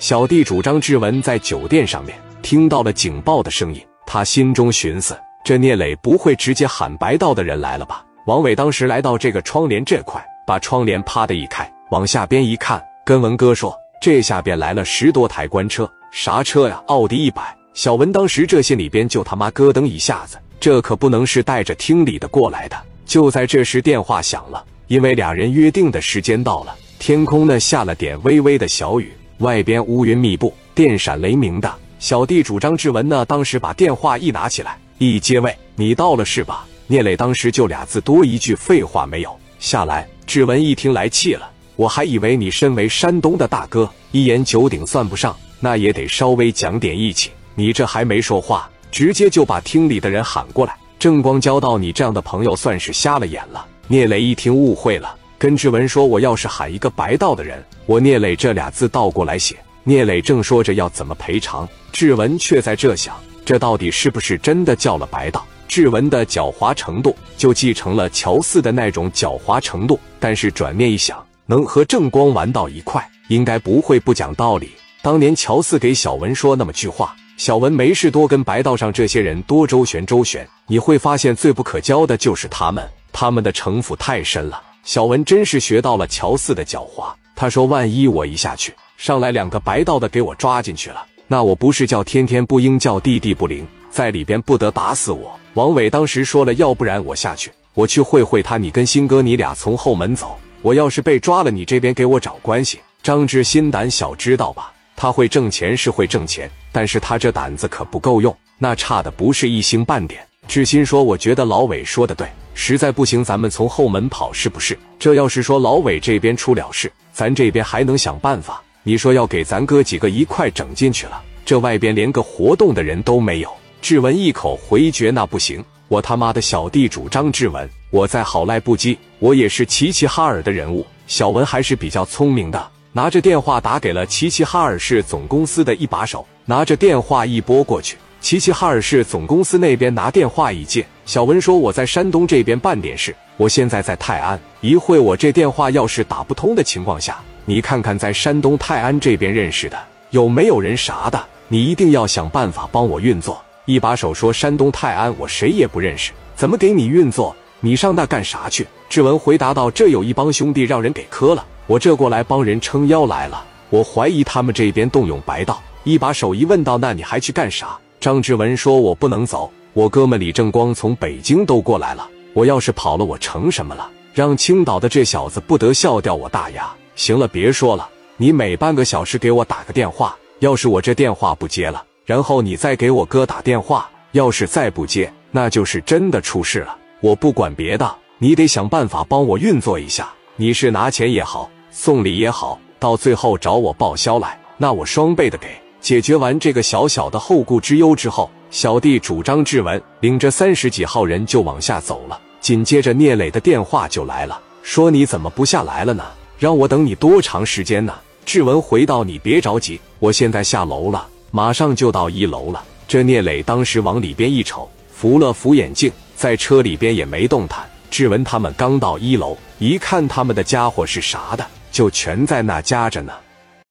小地主张志文在酒店上面听到了警报的声音，他心中寻思：这聂磊不会直接喊白道的人来了吧？王伟当时来到这个窗帘这块，把窗帘啪的一开，往下边一看，跟文哥说：“这下边来了十多台官车，啥车呀？奥迪一百。”小文当时这心里边就他妈咯噔一下子，这可不能是带着听礼的过来的。就在这时，电话响了，因为俩人约定的时间到了。天空呢下了点微微的小雨，外边乌云密布，电闪雷鸣的。小弟主张志文呢，当时把电话一拿起来，一接喂，你到了是吧？聂磊当时就俩字多一句废话没有。下来，志文一听来气了，我还以为你身为山东的大哥，一言九鼎算不上，那也得稍微讲点义气。你这还没说话，直接就把厅里的人喊过来。正光交到你这样的朋友，算是瞎了眼了。聂磊一听误会了。跟志文说：“我要是喊一个白道的人，我聂磊这俩字倒过来写。”聂磊正说着要怎么赔偿，志文却在这想：这到底是不是真的叫了白道？志文的狡猾程度就继承了乔四的那种狡猾程度，但是转念一想，能和正光玩到一块，应该不会不讲道理。当年乔四给小文说那么句话，小文没事多跟白道上这些人多周旋周旋，你会发现最不可交的就是他们，他们的城府太深了。小文真是学到了乔四的狡猾。他说：“万一我一下去，上来两个白道的给我抓进去了，那我不是叫天天不应，叫地地不灵，在里边不得打死我。”王伟当时说了：“要不然我下去，我去会会他。你跟新哥你俩从后门走。我要是被抓了，你这边给我找关系。”张志心胆小，知道吧？他会挣钱是会挣钱，但是他这胆子可不够用，那差的不是一星半点。志新说：“我觉得老伟说的对。”实在不行，咱们从后门跑，是不是？这要是说老伟这边出了事，咱这边还能想办法。你说要给咱哥几个一块整进去了，这外边连个活动的人都没有。志文一口回绝，那不行，我他妈的小地主张志文，我再好赖不羁，我也是齐齐哈尔的人物。小文还是比较聪明的，拿着电话打给了齐齐哈尔市总公司的一把手，拿着电话一拨过去。齐齐哈尔市总公司那边拿电话一接，小文说：“我在山东这边办点事，我现在在泰安。一会我这电话要是打不通的情况下，你看看在山东泰安这边认识的有没有人啥的，你一定要想办法帮我运作。”一把手说：“山东泰安我谁也不认识，怎么给你运作？你上那干啥去？”志文回答道：“这有一帮兄弟让人给磕了，我这过来帮人撑腰来了。我怀疑他们这边动用白道。”一把手一问道：“那你还去干啥？”张志文说：“我不能走，我哥们李正光从北京都过来了。我要是跑了，我成什么了？让青岛的这小子不得笑掉我大牙！行了，别说了，你每半个小时给我打个电话。要是我这电话不接了，然后你再给我哥打电话，要是再不接，那就是真的出事了。我不管别的，你得想办法帮我运作一下。你是拿钱也好，送礼也好，到最后找我报销来，那我双倍的给。”解决完这个小小的后顾之忧之后，小弟主张志文领着三十几号人就往下走了。紧接着聂磊的电话就来了，说你怎么不下来了呢？让我等你多长时间呢？志文回道：“你别着急，我现在下楼了，马上就到一楼了。”这聂磊当时往里边一瞅，扶了扶眼镜，在车里边也没动弹。志文他们刚到一楼，一看他们的家伙是啥的，就全在那夹着呢。